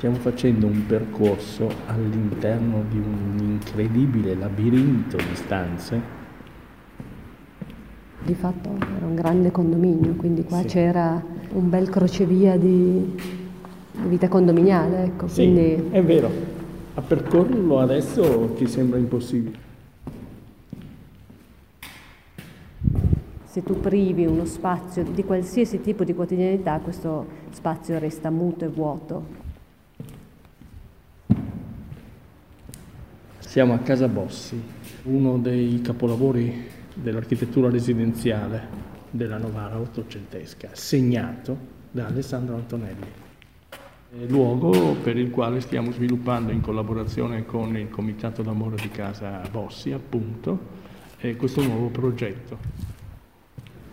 Stiamo facendo un percorso all'interno di un incredibile labirinto di stanze. Di fatto era un grande condominio, quindi qua Sì. c'era un bel crocevia di, vita condominiale, ecco. Sì, quindi è vero. A percorrerlo adesso ti sembra impossibile. se tu privi uno spazio di qualsiasi tipo di quotidianità, questo spazio resta muto e vuoto. Siamo a Casa Bossi, uno dei capolavori dell'architettura residenziale della Novara ottocentesca, segnato da Alessandro Antonelli. Luogo per il quale stiamo sviluppando in collaborazione con il Comitato d'Amore di Casa Bossi, appunto, eh, questo nuovo progetto.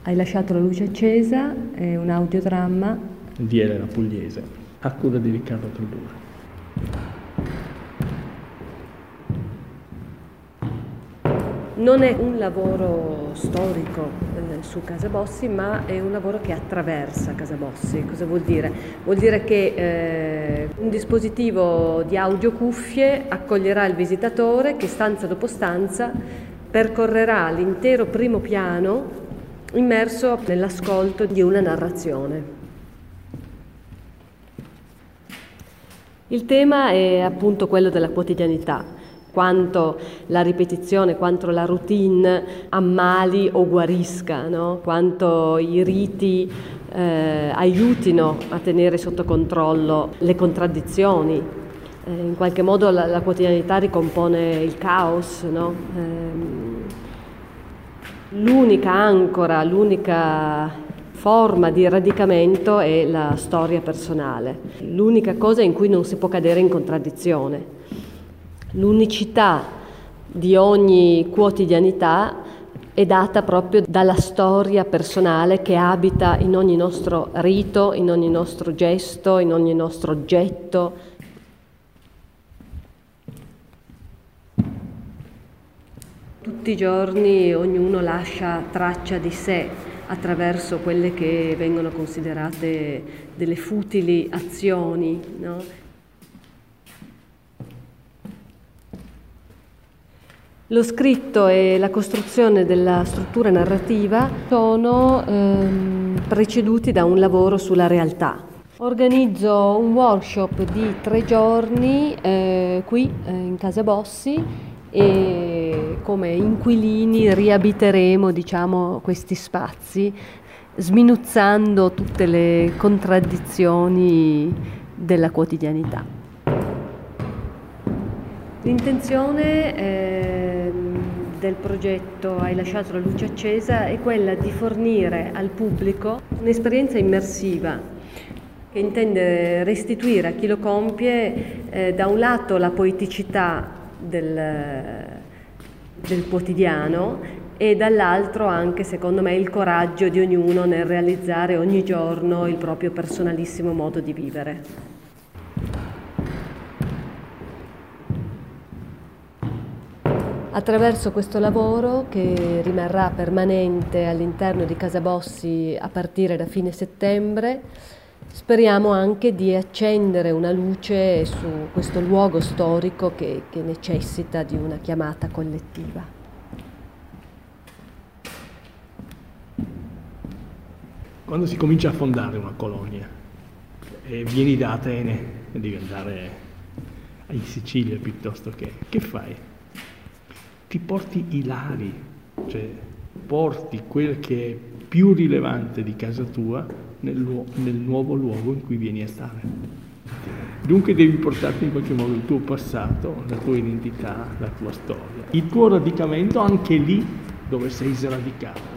Hai lasciato la luce accesa, è un audiodramma. di Elena Pugliese, a cura di Riccardo Trodura. Non è un lavoro storico eh, su Casa Bossi, ma è un lavoro che attraversa Casa Bossi. Cosa vuol dire? Vuol dire che eh, un dispositivo di audio cuffie accoglierà il visitatore che stanza dopo stanza percorrerà l'intero primo piano immerso nell'ascolto di una narrazione. Il tema è appunto quello della quotidianità, quanto la ripetizione, quanto la routine ammali o guarisca, no? quanto i riti eh, aiutino a tenere sotto controllo le contraddizioni. Eh, in qualche modo la, la, quotidianità ricompone il caos, no? eh, l'unica ancora, l'unica forma di radicamento è la storia personale, l'unica cosa in cui non si può cadere in contraddizione. L'unicità di ogni quotidianità è data proprio dalla storia personale che abita in ogni nostro rito, in ogni nostro gesto, in ogni nostro oggetto. Tutti i giorni ognuno lascia traccia di sé attraverso quelle che vengono considerate delle futili azioni. No? Lo scritto e la costruzione della struttura narrativa sono ehm, preceduti da un lavoro sulla realtà. Organizzo un workshop di tre giorni eh, qui eh, in Casa Bossi e come inquilini riabiteremo diciamo, questi spazi sminuzzando tutte le contraddizioni della quotidianità. L'intenzione eh, del progetto Hai lasciato la luce accesa è quella di fornire al pubblico un'esperienza immersiva che intende restituire a chi lo compie eh, da un lato la poeticità del, del quotidiano e dall'altro anche, secondo me, il coraggio di ognuno nel realizzare ogni giorno il proprio personalissimo modo di vivere. Attraverso questo lavoro che rimarrà permanente all'interno di Casa Bossi a partire da fine settembre, speriamo anche di accendere una luce su questo luogo storico che, che necessita di una chiamata collettiva. Quando si comincia a fondare una colonia e vieni da Atene e devi andare in Sicilia piuttosto che... Che fai? Ti porti i lari, cioè porti quel che è più rilevante di casa tua nel, lu- nel nuovo luogo in cui vieni a stare. Dunque devi portarti in qualche modo il tuo passato, la tua identità, la tua storia, il tuo radicamento anche lì dove sei sradicato.